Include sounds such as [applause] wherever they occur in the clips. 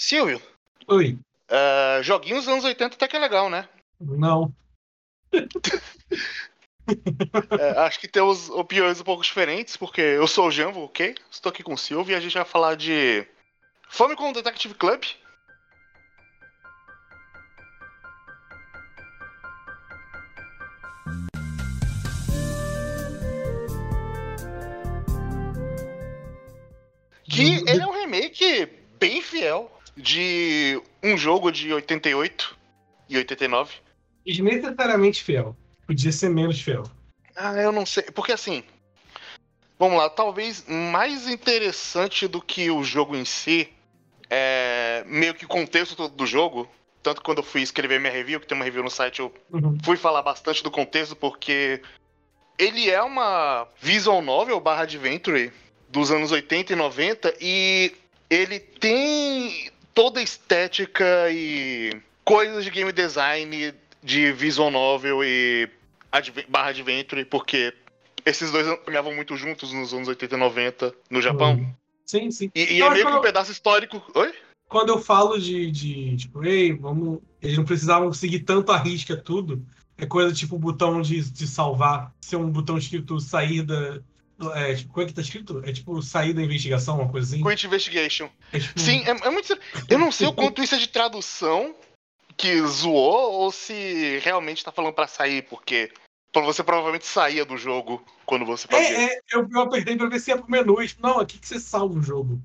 Silvio, Oi. uh, joguinhos dos anos 80 até que é legal, né? Não. É, acho que temos opiniões um pouco diferentes, porque eu sou o Jambo, ok? Estou aqui com o Silvio e a gente vai falar de Famicom Detective Club. Que ele é um remake bem fiel de um jogo de 88 e 89. Desnecessariamente fiel. Podia ser menos fiel. Ah, eu não sei. Porque assim. Vamos lá, talvez mais interessante do que o jogo em si é meio que o contexto todo do jogo. Tanto que quando eu fui escrever minha review, que tem uma review no site, eu Uhum. fui falar bastante do contexto, porque ele é uma visual novel barra adventure dos anos 80 e 90 e ele tem toda a estética e coisas de game design de visual novel e adve- barra adventure, porque esses dois caminhavam muito juntos nos anos 80 e 90 no Japão. Uhum. Sim, sim. E, e Eu é meio que um pedaço histórico. Oi? Quando eu falo de, de tipo, ei, vamos. Eles não precisavam seguir tanto a risca tudo. É coisa tipo o botão de, de salvar, ser um botão escrito sair da. É, tipo, como é que tá escrito? É tipo sair da investigação, uma coisa assim. Quint Investigation. É, tipo, Sim, é, é muito. Eu não sei o quanto isso é de tradução que zoou ou se realmente tá falando pra sair, porque você provavelmente saía do jogo quando você fazia. É, é, eu, eu apertei pra ver se ia pro menu. tipo, não, aqui que você salva o jogo.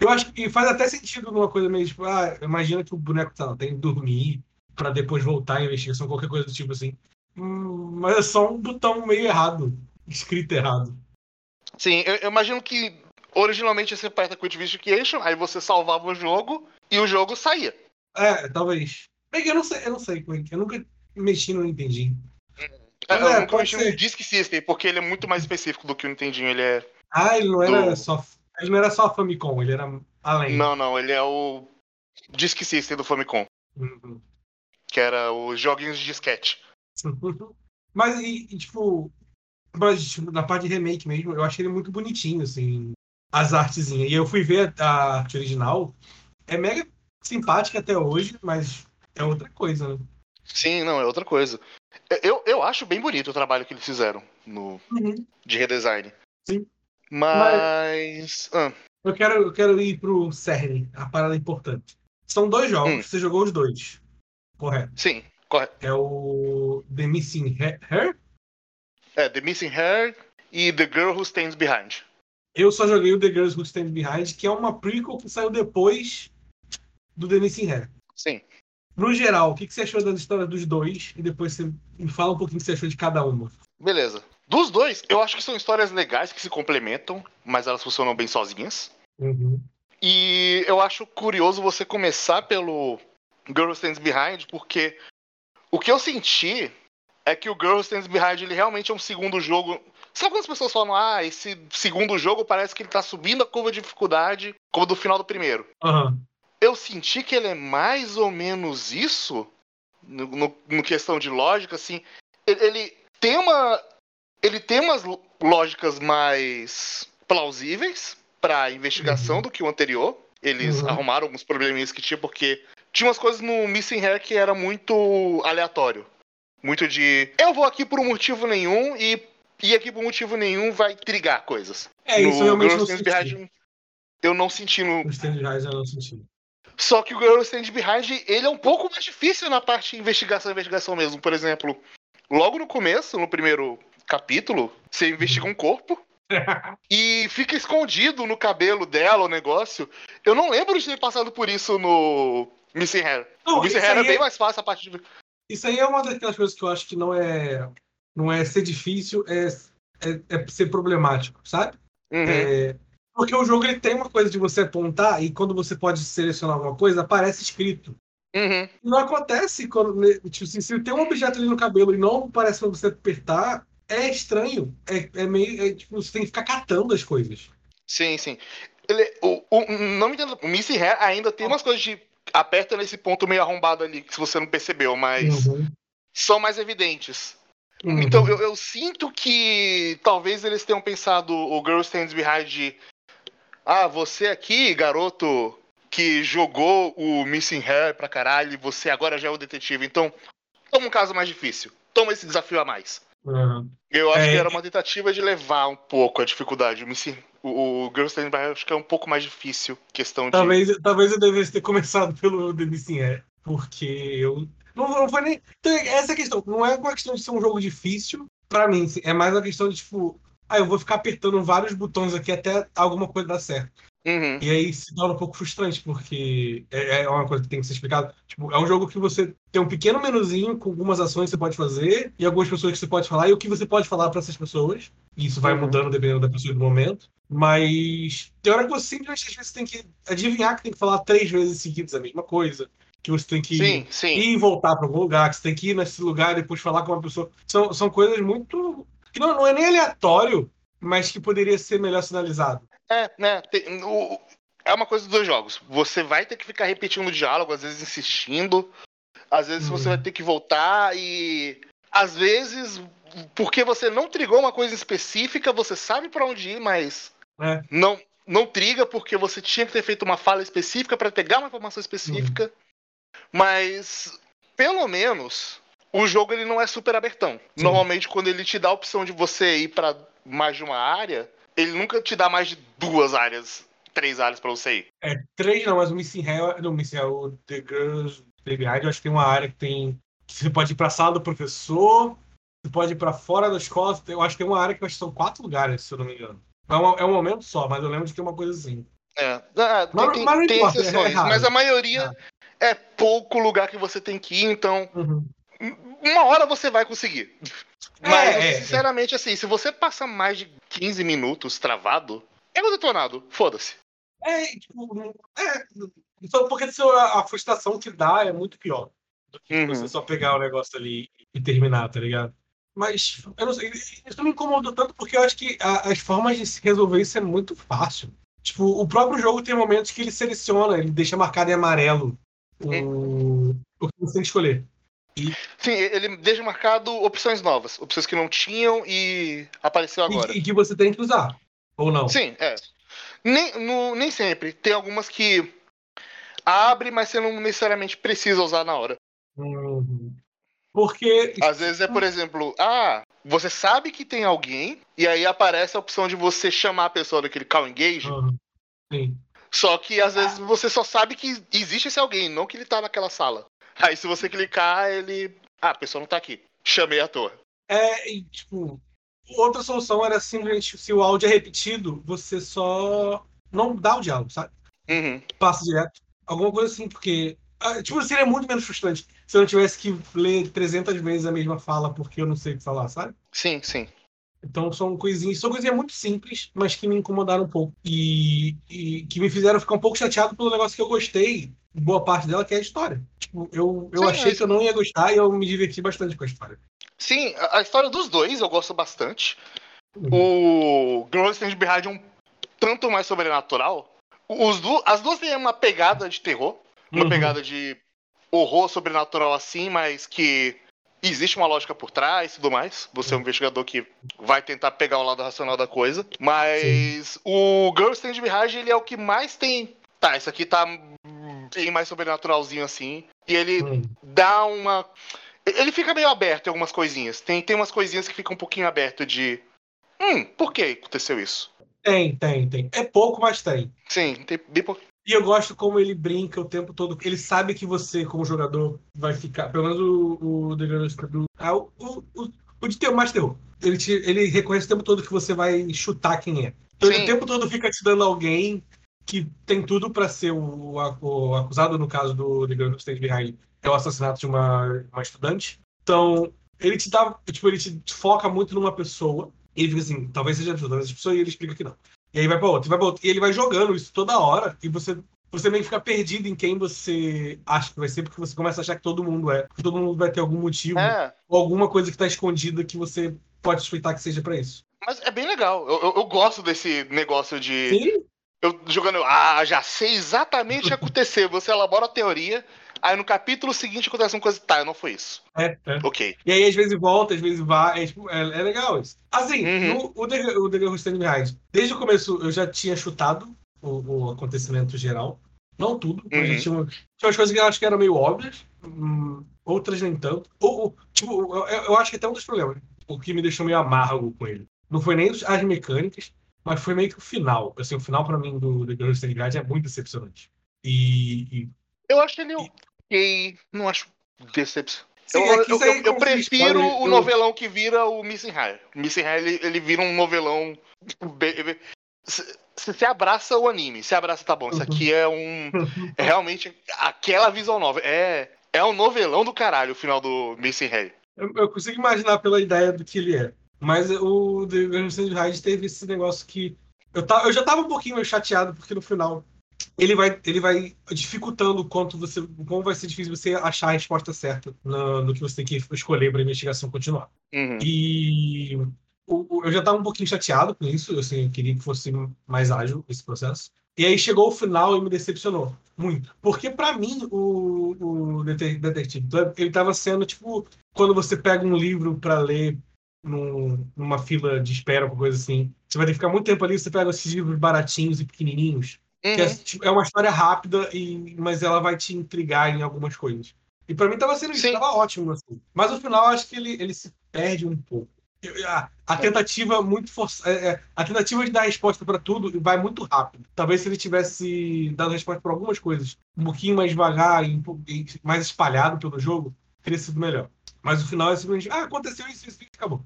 Eu acho que faz até sentido numa coisa meio tipo, ah, imagina que o boneco tá, tem que dormir pra depois voltar à investigação, qualquer coisa do tipo assim. Hum, mas é só um botão meio errado, escrito errado. Sim, eu, eu imagino que originalmente você aperta Quit Investigation, aí você salvava o jogo e o jogo saía. É, talvez. Bem que eu não sei, eu não sei como é que. Eu nunca mexi no Nintendinho. É, É, eu nunca pode mexi no Disk System, porque ele é muito mais específico do que o Nintendinho. Ele é. Ah, ele não era Do- só. Ele não era só Famicom, ele era além. Não, não, ele é o Disk System do Famicom, Uhum. que era os joguinhos de disquete. [laughs] Mas, e, e, tipo, mas, tipo, na parte de remake mesmo, eu achei ele muito bonitinho, assim, as artezinhas. E eu fui ver a, a arte original, é mega simpática até hoje, mas é outra coisa, né? Sim, não, é outra coisa. Eu, eu acho bem bonito o trabalho que eles fizeram no, de redesign. Sim. Mas. ah, Eu quero, eu quero ir pro CERN, a parada importante. São dois jogos, Hum. você jogou os dois. Correto. sim, correto. É o The Missing He- Her. É, The Missing Hair e The Girl Who Stands Behind. Eu só joguei o The Girls Who Stand Behind, que é uma prequel que saiu depois do The Missing Her. Sim. No geral, o que você achou das histórias dos dois? E depois você me fala um pouquinho o que você achou de cada uma. Beleza. Dos dois, eu acho que são histórias legais que se complementam, mas elas funcionam bem sozinhas. Uhum. E eu acho curioso você começar pelo Girl Who Stands Behind, porque o que eu senti é que o Girl Stands Behind ele realmente é um segundo jogo. Sabe quando as pessoas falam, ah, esse segundo jogo parece que ele tá subindo a curva de dificuldade como do final do primeiro? Aham. Eu senti que ele é mais ou menos isso, no, no- no questão de lógica, assim. Ele, ele tem uma. Ele tem umas lógicas mais plausíveis pra investigação Uhum. do que o anterior. Eles Uhum. arrumaram alguns probleminhas que tinha, porque tinha umas coisas no Missing Hair que era muito aleatório. Muito de. Eu vou aqui por um motivo nenhum e. E aqui por um motivo nenhum vai trigar coisas. É, isso eu no realmente Girl não senti. Behind, eu não senti no, No Stand Rise eu não senti. só que o Girl Stand Behind, ele é um pouco mais difícil na parte de investigação, investigação mesmo. Por exemplo, logo no começo, no primeiro capítulo, você investiga um corpo [laughs] e fica escondido no cabelo dela o negócio. Eu não lembro de ter passado por isso no Missing Hair. Não, o Missing isso Hair é aí bem é- mais fácil a parte de... Isso aí é uma daquelas coisas que eu acho que não é. Não é ser difícil, é, é, é ser problemático, sabe? Uhum. É, porque o jogo ele tem uma coisa de você apontar e quando você pode selecionar alguma coisa, aparece escrito. Uhum. Não acontece quando. né, Tipo, assim, se tem um objeto ali no cabelo e não parece pra você apertar, é estranho. É, é meio. é, tipo, você tem que ficar catando as coisas. Sim, sim. Ele, o, o- não me entenda, o Missing Hair ainda tem umas coisas de... Aperta nesse ponto meio arrombado ali, que se você não percebeu, mas Uhum. são mais evidentes. Uhum. Então, eu, eu sinto que talvez eles tenham pensado o Girl Stands Behind. de, Ah, você aqui, garoto que jogou o Missing Hair pra caralho e você agora já é o detetive. Então, toma um caso mais difícil. Toma esse desafio a mais. Uhum. Eu acho É, que era uma tentativa de levar um pouco a dificuldade. O, o, o Girl Stand By acho que é um pouco mais difícil. Questão de. Talvez, talvez eu devesse ter começado [laughs] pelo The Missing Hair, porque eu. Não, não foi nem. Então, essa é a questão. Não é uma questão de ser um jogo difícil, pra mim. É mais uma questão de, tipo, ah, eu vou ficar apertando vários botões aqui até alguma coisa dar certo. Uhum. E aí se torna um pouco frustrante, porque é, é uma coisa que tem que ser explicada. Tipo, é um jogo que você tem um pequeno menuzinho com algumas ações que você pode fazer e algumas pessoas que você pode falar e o que você pode falar para essas pessoas. E isso vai Uhum. mudando dependendo da pessoa e do momento. Mas tem hora que você simplesmente às vezes tem que adivinhar que tem que falar três vezes seguidas a mesma coisa. Que você tem que Sim, sim. ir e voltar para algum lugar, que você tem que ir nesse lugar e depois falar com uma pessoa. São, são coisas muito. que não, não é nem aleatório, mas que poderia ser melhor sinalizado. É, né? tem- o- é uma coisa dos dois jogos. Você vai ter que ficar repetindo o diálogo, às vezes insistindo. Às vezes você Uhum. vai ter que voltar e. Às vezes, porque você não trigou uma coisa específica, você sabe pra onde ir, mas É. não, não triga porque você tinha que ter feito uma fala específica pra pegar uma informação específica. Uhum. Mas, pelo menos, o jogo ele não é super abertão. Sim. Normalmente, quando ele te dá a opção de você ir pra mais de uma área, ele nunca te dá mais de duas áreas, três áreas pra você ir. É, três não, mas o Missing Hell, não, o Missing Hell, o The Girls Baby Hide, eu acho que tem uma área que tem, que você pode ir pra sala do professor, você pode ir pra fora da escola, eu acho que tem uma área que eu acho que são quatro lugares, se eu não me engano. É um, é um momento só, mas eu lembro de ter uma coisa assim. É, ah, tem, Mas- tem- mas não tem importa, é exceções, raro. mas a maioria é pouco lugar que você tem que ir, então Uhum. Uma hora você vai conseguir. É, Mas, é, sinceramente, assim, se você passa mais de 15 minutos travado, é o detonado, foda-se. É, tipo, é, só porque se a, frustração que dá é muito pior do que Uhum. você só pegar o negócio ali e terminar, tá ligado? Mas, eu não sei, isso me incomodou tanto porque eu acho que a- as formas de se resolver isso é muito fácil. Tipo, o próprio jogo tem momentos que ele seleciona, ele deixa marcado em amarelo o, o que você tem que escolher. Sim, ele deixa marcado opções novas, opções que não tinham e apareceu agora. E, e que você tem que usar. Ou não. Sim, é. Nem, no- nem sempre. Tem algumas que abre, mas você não necessariamente precisa usar na hora. Uhum. Porque. Às vezes é, por exemplo, ah, você sabe que tem alguém, e aí aparece a opção de você chamar a pessoa daquele call engage, Uhum. Sim. só que às vezes você só sabe que existe esse alguém, não que ele tá naquela sala. Aí se você clicar, ele. Ah, a pessoa não tá aqui. Chamei à toa. É, e, tipo, outra solução era simplesmente, se o áudio é repetido, você só não dá o diálogo, sabe? Uhum. Passa direto. Alguma coisa assim, porque. ah, Tipo, seria muito menos frustrante se eu não tivesse que ler 300 vezes a mesma fala porque eu não sei o que falar, sabe? Sim, sim. Então são coisinhas, são coisinhas muito simples, mas que me incomodaram um pouco. E, e que me fizeram ficar um pouco chateado pelo negócio que eu gostei, boa parte dela, que é a história. Tipo, eu, eu Sim, achei mas- que eu não ia gostar e eu me diverti bastante com a história. Sim, a, a história dos dois eu gosto bastante. Uhum. O Girl Stand Behind é um tanto mais sobrenatural. Os du as duas têm uma pegada de terror, uma Uhum. pegada de horror sobrenatural assim, mas que existe uma lógica por trás e tudo mais. Você é um investigador que vai tentar pegar o lado racional da coisa. Mas o Girl Stand Behind, ele é o que mais tem. Tá, isso aqui tá bem mais sobrenaturalzinho assim. E ele Uhum. dá uma. Ele fica meio aberto em algumas coisinhas. Tem, tem umas coisinhas que ficam um pouquinho aberto de. Hum, por que aconteceu isso? Tem, tem, tem. É pouco, mas tem. Sim, tem bem pouco. E eu gosto como ele brinca o tempo todo. Ele sabe que você, como jogador, vai ficar. Pelo menos o, o The do. Ah, o, o, o, de ter mais terror. Ele, te, ele reconhece o tempo todo que você vai chutar quem é. Então ele o tempo todo fica te dando alguém que tem tudo pra ser o, o acusado, no caso do The Who Stands Behind, é o assassinato de uma, uma estudante. Então, ele te dá. Tipo, ele te foca muito numa pessoa. E ele fica assim, talvez seja todas as pessoas, e ele explica que não. E aí vai pra outra, vai pra outra. E ele vai jogando isso toda hora, e você, você meio que fica perdido em quem você acha que vai ser, porque você começa a achar que todo mundo é. Que todo mundo vai ter algum motivo, É, ou alguma coisa que tá escondida que você pode suspeitar que seja pra isso. mas é bem legal. Eu, eu, eu gosto desse negócio de. Sim, Eu jogando. Ah, já sei exatamente o que [laughs] aconteceu. Você elabora a teoria. Aí no capítulo seguinte acontece uma coisa. Tá, não foi isso. é, é. Ok. E aí, às vezes, volta, às vezes vai. É, tipo, é, é legal isso. Assim, Uhum. no, o The, o The Behind, desde o começo eu já tinha chutado o, o acontecimento geral. Não tudo, mas Uhum. tinha, uma- tinha umas coisas que eu acho que eram meio óbvias, hum, outras nem tanto. Ou, ou, tipo, eu, eu acho que até um dos problemas, o que me deixou meio amargo com ele. Não foi nem as mecânicas, mas foi meio que o final. Assim, o final pra mim do The Stand Guide é muito decepcionante. E, e Eu acho ele ok. Não acho decepção. Sim, eu, é eu, eu- eu como se prefiro spoiler, o eu- novelão que vira o Missing High. O Missing High, ele, ele vira um novelão. tipo, se- se Você abraça o anime, se abraça, tá bom. Isso aqui é um. É realmente aquela visão nova. É, é um novelão do caralho o final do Missing High. Eu, eu consigo imaginar pela ideia do que ele é. Mas o The Gungeon Ride teve esse negócio que. Eu, ta, eu já tava um pouquinho chateado, porque no final ele vai, ele vai dificultando o quanto você. como vai ser difícil você achar a resposta certa no, no que você tem que escolher para a investigação continuar. Uhum. E o- o- eu já tava um pouquinho chateado com isso, assim, eu queria que fosse mais ágil esse processo. E aí chegou o final e me decepcionou muito. Porque pra mim, o, o Dete- Detective Club, ele tava sendo tipo quando você pega um livro pra ler num- numa fila de espera, alguma coisa assim. Você vai ter que ficar muito tempo ali, você pega esses livros baratinhos e pequenininhos. Que é, Uhum. tipo, é uma história rápida, e, mas ela vai te intrigar em algumas coisas. E pra mim tava sendo isso, tava ótimo. Assim. Mas no final acho que ele, ele se perde um pouco. A, a tentativa muito forçada. a tentativa de dar resposta pra tudo vai muito rápido. Talvez se ele tivesse dado resposta pra algumas coisas um pouquinho mais devagar e mais espalhado pelo jogo, teria sido melhor. Mas o final é simplesmente, ah, aconteceu isso, isso, isso, acabou.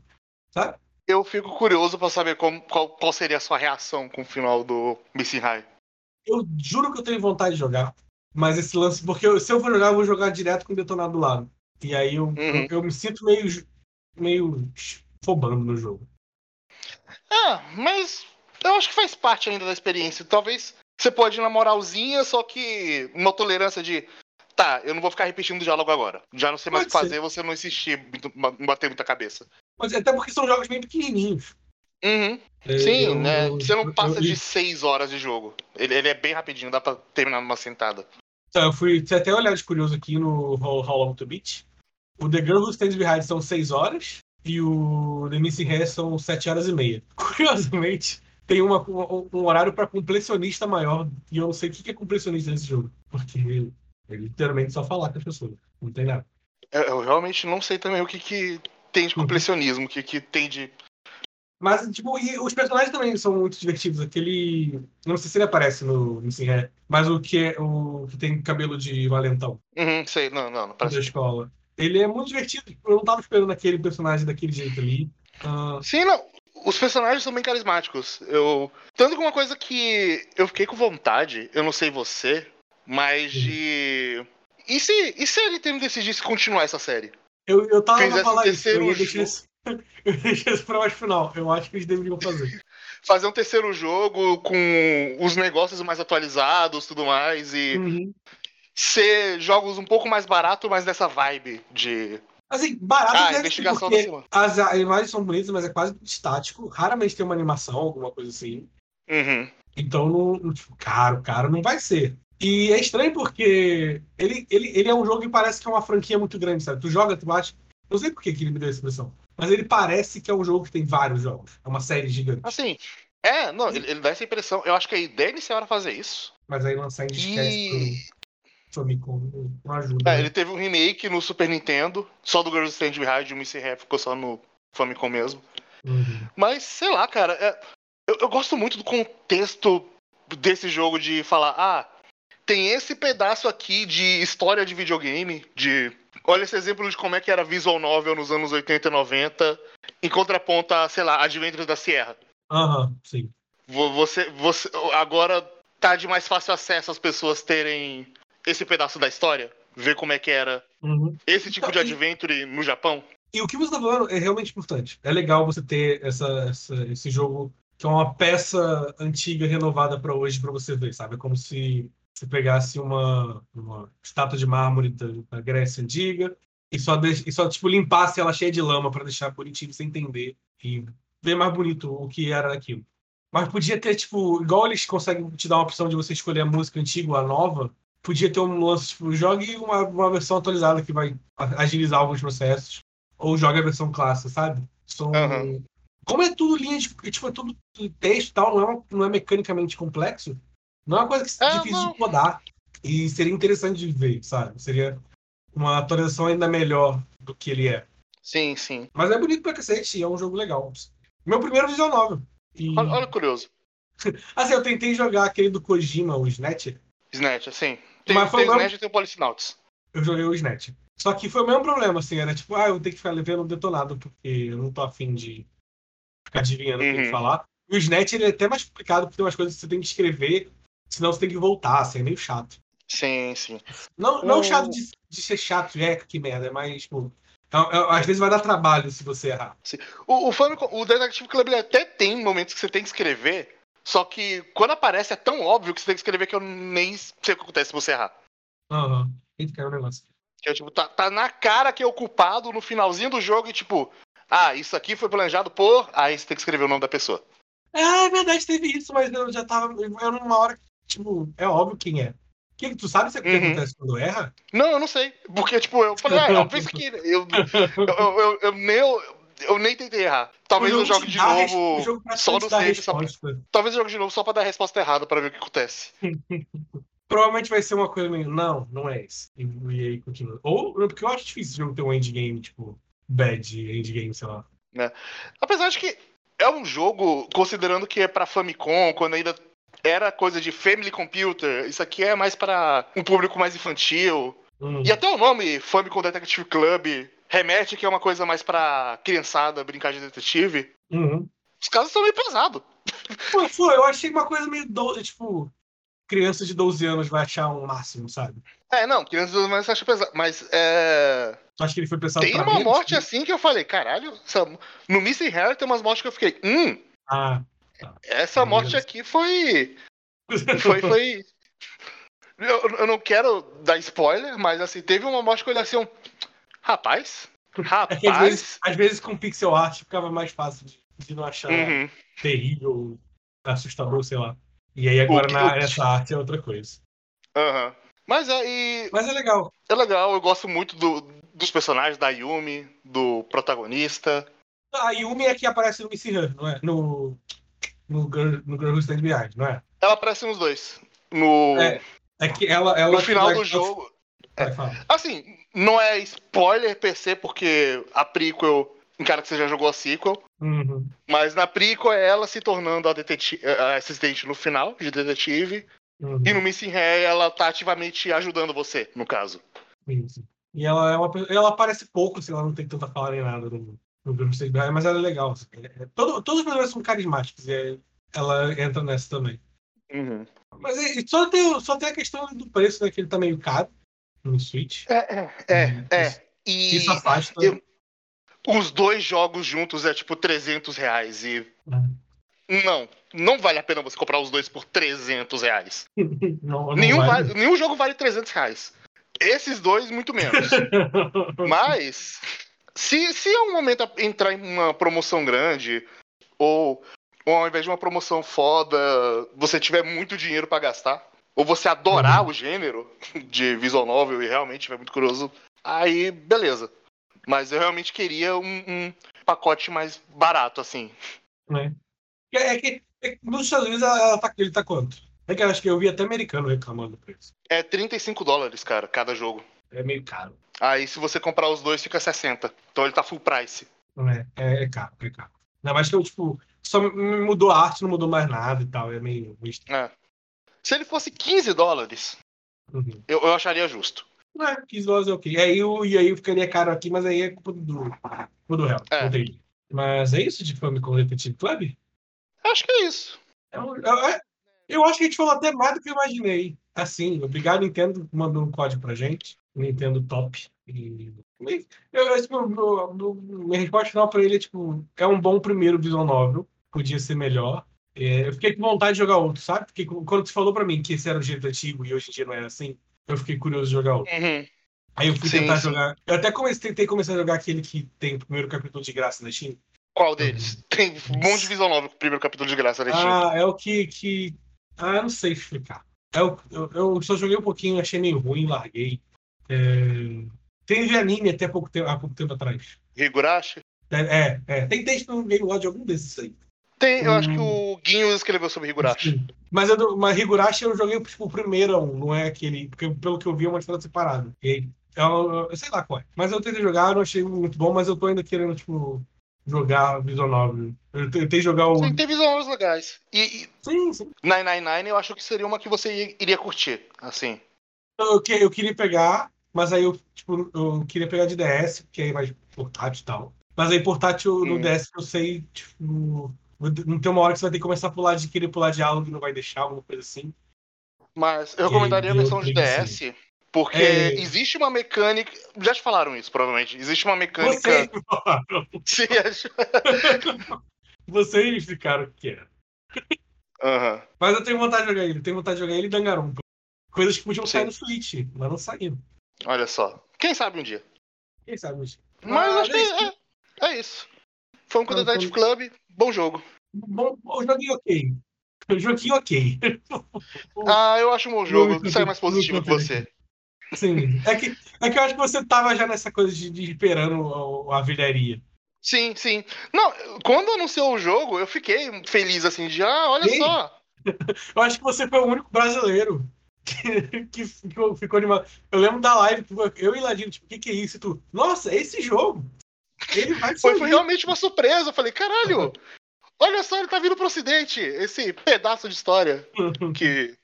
Sabe? Eu fico curioso pra saber como- qual, qual seria a sua reação com o final do Missing High. Eu juro que eu tenho vontade de jogar, mas esse lance, porque eu- se eu for jogar, eu vou jogar direto com o detonado do lado. E aí eu, eu, eu me sinto meio, meio fobando no jogo. Ah, mas eu acho que faz parte ainda da experiência. Talvez você pode ir na moralzinha, só que uma tolerância de. Tá, eu não vou ficar repetindo o diálogo agora. Já não sei mais o que fazer, você não insistir, bater muita cabeça. Mas até porque são jogos bem pequenininhos. Uhum. É, Sim, eu- né? eu- Você não eu- passa eu- de seis horas de jogo. Ele, ele é bem rapidinho, dá pra terminar numa sentada. Então, eu fui até olhar de curioso aqui no How, How Long to Beat. O The Girl Who Stands Behind são 6 horas e o The Missing Hair são 7 horas e meia. [laughs] Curiosamente, tem uma- um, um horário para completionista maior e eu não sei o que que é completionista nesse jogo. Porque ele literalmente só falar com as pessoas. Não tem nada. Eu, eu realmente não sei também o que, que tem de Uhum. completionismo, o que, que tem de. Mas, tipo, e os personagens também são muito divertidos. Aquele. Não sei se ele aparece no Hair, mas o que é o que tem cabelo de valentão. Uhum, sei, não, não, não parece. da escola. Ele é muito divertido. Eu não tava esperando aquele personagem daquele jeito ali. Ah, Sim, não. Os personagens são bem carismáticos. Eu. Tanto que uma coisa que eu fiquei com vontade, eu não sei você, mas de. E se, e se a Nintendo decidisse continuar essa série? eu, eu tava pra falar um isso. Eu ia terceiro deixar jogo. isso, [laughs] eu deixei isso pra mais final. Eu acho que eles deveriam fazer. [laughs] Fazer um terceiro jogo com os negócios mais atualizados tudo mais e Uhum. ser jogos um pouco mais baratos, mas nessa vibe de. Assim, barato Ah, ser, investigação porque as imagens são bonitas, mas é quase estático. Raramente tem uma animação, alguma coisa assim. Uhum. Então, não, não, tipo, caro, caro não vai ser. E é estranho porque ele, ele, ele é um jogo que parece que é uma franquia muito grande, sabe? Tu joga, tu acha. Não sei por que que ele me deu essa impressão. Mas ele parece que é um jogo que tem vários jogos. É uma série gigante. Assim. É, não, ele, ele dá essa impressão. Eu acho que a ideia inicial era fazer isso. Mas aí lançar em disquete E. pro Famicom não ajuda. É, né? ele teve um remake no Super Nintendo, só do Girls Stand Behind, o Missy Rap ficou só no Famicom mesmo. Uhum. Mas, sei lá, cara, é- eu, eu gosto muito do contexto desse jogo de falar, ah, tem esse pedaço aqui de história de videogame, de. Olha esse exemplo de como é que era visual novel nos anos 80 e 90, em contraponto a, sei lá, Adventures da Sierra. Aham, sim. Vo- Você, você agora tá de mais fácil acesso as pessoas terem esse pedaço da história, ver como é que era Uhum. esse tipo de Então, e- adventure no Japão. E o que você tá falando é realmente importante. É legal você ter essa, essa- esse jogo que é uma peça antiga renovada para hoje para você ver, sabe? É como se você pegasse uma, uma estátua de mármore da, da Grécia antiga e só, deix- e só tipo, limpasse ela cheia de lama para deixar bonitinho você entender e ver mais bonito o que era aquilo. Mas podia ter, tipo, igual eles conseguem te dar uma opção de você escolher a música antiga ou a nova, podia ter um lance, tipo, jogue uma, uma versão atualizada que vai agilizar alguns processos ou joga a versão clássica, sabe? São... Aham. Como é tudo linha de. Tipo, é tudo texto e tal, não é, não é mecanicamente complexo, não é uma coisa que é Ah, difícil não. de codar. E seria interessante de ver, sabe? Seria uma atualização ainda melhor do que ele é. Sim, sim. Mas é bonito pra cacete e é um jogo legal. Meu primeiro visual novel. E... Olha, olha curioso. [laughs] assim, eu tentei jogar aquele do Kojima, o Snatch. Snatch, assim. Tem, Mas foi tem o o Snatch e tem o Policinauts. Eu joguei o Snatch. Só que foi o mesmo problema, assim, era tipo, ah, eu ter que ficar levando detonado, porque eu não tô afim de ficar adivinhando o que Uhum. falar. E o Snatch ele é até mais complicado, porque tem umas coisas que você tem que escrever, senão você tem que voltar, assim, é meio chato. Sim, sim. Não, não O- chato de, de ser chato, é, que merda, mais, tipo. é- é- às vezes vai dar trabalho se você errar. O, o, Famicom, o Detective Club ele até tem momentos que você tem que escrever, só que quando aparece é tão óbvio que você tem que escrever que eu nem sei o que acontece se você errar. Aham. Eita, caiu um negócio. Que é tipo, tá, tá na cara que é o culpado no finalzinho do jogo e tipo, ah, isso aqui foi planejado por. Aí você tem que escrever o nome da pessoa. Ah, é verdade, teve isso, mas eu já tava. Eu numa hora que, tipo, é óbvio quem é. Que, tu sabe se o que Uhum. acontece quando erra? Não, eu não sei. Porque, tipo, eu falei, ah, eu penso que. Eu, eu, eu, eu, nem, eu, eu nem tentei errar. Talvez eu jogue de novo. só no save, só. Talvez eu jogue de novo só pra dar a resposta errada pra ver o que acontece. [laughs] Provavelmente vai ser uma coisa meio. Não, não é esse. E, e aí continua. Ou, porque eu acho difícil o jogo ter um endgame, tipo, bad endgame, sei lá. Apesar de que é um jogo, considerando que é pra Famicom, quando ainda era coisa de Family Computer, isso aqui é mais pra um público mais infantil. Hum. E até o nome Famicom Detective Club remete que é uma coisa mais pra criançada brincar de detetive. Uhum. Os casos são meio pesados. Pô, foi, eu achei uma coisa meio. Do... Tipo, criança de 12 anos vai achar um máximo, sabe? É, não, crianças mais acha pesado. Mas é. Tu acha que ele foi pensado Tem uma menos? morte assim que eu falei, caralho, essa- no Missing Hair tem umas mortes que eu fiquei, hum, Ah. Essa morte aqui foi. Foi, foi. Eu, eu não quero dar spoiler, mas assim, teve uma morte que eu olhei assim, um, rapaz, É que às rapaz. vezes, às vezes com pixel art ficava mais fácil de, de não achar Uhum. terrível, assustador, sei lá. E aí agora que- na, que- nessa arte é outra coisa. Aham. Mas é, e Mas é legal. é legal, eu gosto muito do- dos personagens, da Yumi, do protagonista. A Yumi é que aparece no Missy Her, não é? No, no, Girl, no Girl Who Stand Behind, não é? Ela aparece nos dois. No, É, É que ela. ela no final do jogo. Fala. Assim, não é spoiler per se, porque a prequel encara que você já jogou a sequel. Uhum. Mas na prequel é ela se tornando a, a assistente no final, de detetive. Uhum. E no Missing Hair ela tá ativamente ajudando você, no caso. Isso. E ela é uma ela aparece pouco, assim, ela não tem tanta fala nem nada no, Behind, mas ela é legal. assim. É- é- todo- todos os personagens são carismáticos e é- ela entra nessa também. Uhum. Mas é- só, tem, só tem a questão do preço, né? Que ele tá meio caro no Switch. É, é, Uhum. é. E Isso afasta. eu- os dois jogos juntos é tipo 300 reais. E não, não vale a pena você comprar os dois por 300 reais. [laughs] Não, não Nenhum, vale. vale- nenhum jogo vale 300 reais. Esses dois, muito menos. [laughs] Mas, se, se é um momento entrar em uma promoção grande, ou, ou ao invés de uma promoção foda, você tiver muito dinheiro pra gastar, ou você adorar o gênero de visual novel e realmente estiver muito curioso, aí beleza. Mas eu realmente queria um, um pacote mais barato, assim. né? É que é que nos Estados Unidos ela, ela tá, ele tá quanto? É que eu acho que eu vi até americano reclamando do preço. É 35 dólares, cara, cada jogo. É meio caro. Aí se você comprar os dois, fica 60. Então ele tá full price. É, é, é caro, é caro. Ainda mais que eu, tipo, só mudou a arte, não mudou mais nada e tal. É meio. É. Se ele fosse 15 dólares, Uhum. eu, eu acharia justo. É, 15 dólares é ok. E aí, eu- e aí ficaria caro aqui, mas aí é culpa do, culpa do réu. É. Mas é isso de Famicom Detective Club? Acho que é isso. É um- é- é- eu acho que a gente falou até mais do que eu imaginei. Assim, obrigado, Nintendo, mandar um código pra gente. Nintendo top. E, eu, eu, tipo, meu- meu- minha resposta final pra ele é, tipo, é um bom primeiro visual novel. Podia ser melhor. É, eu fiquei com vontade de jogar outro, sabe? Porque quando você falou pra mim que esse era o jeito antigo e hoje em dia não é assim, eu fiquei curioso de jogar outro. Uhum. Aí eu fui Sim, tentar sim. jogar. Eu até comecei, tentei começar a jogar aquele que tem o primeiro capítulo de graça na Steam. Qual deles? Tem um monte de visão nova com o primeiro capítulo de graça da Steam. Ah, é o que. que... Ah, eu não sei explicar. É o... eu, eu só joguei um pouquinho, achei meio ruim, larguei. É... Teve anime até pouco tempo, há pouco tempo atrás. Higurashi? É, é, é. Tem texto no Game Watch algum desses aí. Tem, eu acho que o Guinho escreveu sobre Higurashi. Sim. Mas, eu, mas Higurashi eu joguei tipo, o primeiro, não é aquele. Porque pelo que eu vi é uma história separada. E eu, eu sei lá qual é. Mas eu tentei jogar, não achei muito bom, mas eu tô ainda querendo, tipo, jogar Visual Novel. Eu tentei jogar o. Sim, tem visuais legais. E, e Sim, sim. 999 eu acho que seria uma que você iria curtir, assim. Eu, que- eu queria pegar, mas aí eu, tipo, eu queria pegar de DS, porque aí é mais portátil e tal. Mas aí portátil no Hum. DS eu sei, tipo. Não tem uma hora que você vai ter que começar a pular de querer pular diálogo e não vai deixar, alguma coisa assim. Mas eu recomendaria a versão de. DS, porque É. existe uma mecânica. Já te falaram isso, provavelmente. Existe uma mecânica. Vocês falaram. [laughs] Sim, acho- [laughs] Vocês explicaram o que era. Aham. Mas eu tenho vontade de jogar ele. Tenho vontade de jogar ele e Dangarompa. Coisas que podiam Sim. sair no Switch, mas não saíram. Olha só. Quem sabe um dia. Quem sabe? Mas, Mas Ah, acho que é é, isso. Foi um Então, Detective Club, bom jogo. Bom, o joguinho ok. Joguinho ok. [laughs] Ah, eu acho um bom jogo. Muito Sai mais positivo que você. Sim. É que, é que eu acho que você tava já nessa coisa de, de esperando a, a vilharia. Sim, sim. Não, quando anunciou o jogo, eu fiquei feliz assim de, ah, olha Sim. só. [laughs] Eu acho que você foi o único brasileiro que, [laughs] que ficou, ficou animado. Eu lembro da live, eu e Ladino, tipo, o que, que é isso? E tu, nossa, é esse jogo. Ele vai Foi, foi realmente uma surpresa. Eu falei, caralho, olha só, ele tá vindo pro ocidente. Esse pedaço de história [laughs] que.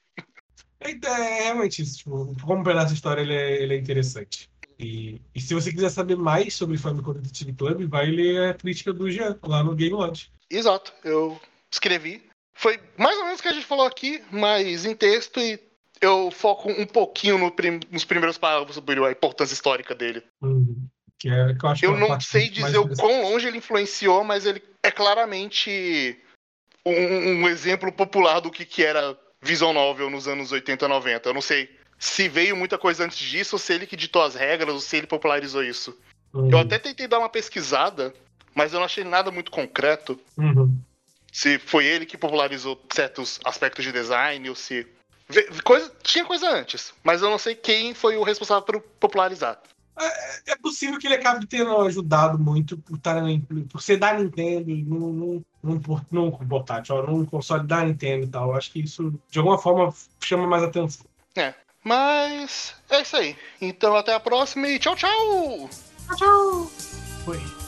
É, é realmente isso, tipo, como pedaço de história ele é, ele é interessante. E, e se você quiser saber mais sobre Famicom Detective Club, vai ler a crítica do Jean lá no Game Lodge. Exato, eu escrevi. Foi mais ou menos o que a gente falou aqui, mas em texto e eu foco um pouquinho prim- nos primeiros parágrafos sobre a importância histórica dele. Uhum. Que é, que eu é Eu uma não sei dizer o quão longe ele influenciou, mas ele é claramente um, um exemplo popular do que, que era visual novel nos anos 80 90. Eu não sei se veio muita coisa antes disso, ou se ele que ditou as regras, ou se ele popularizou isso. Uhum. Eu até tentei dar uma pesquisada, mas eu não achei nada muito concreto. Uhum. Se foi ele que popularizou certos aspectos de design, ou se. Coisa, tinha coisa antes, mas eu não sei quem foi o responsável por popularizar. É possível que ele acabe tendo ajudado muito por, estar na, por ser da Nintendo, num, num, num, por- num portátil, num console da Nintendo e tal. Acho que isso, de alguma forma, chama mais atenção. Mas é isso aí. Então até a próxima e tchau, tchau! Tchau! Foi.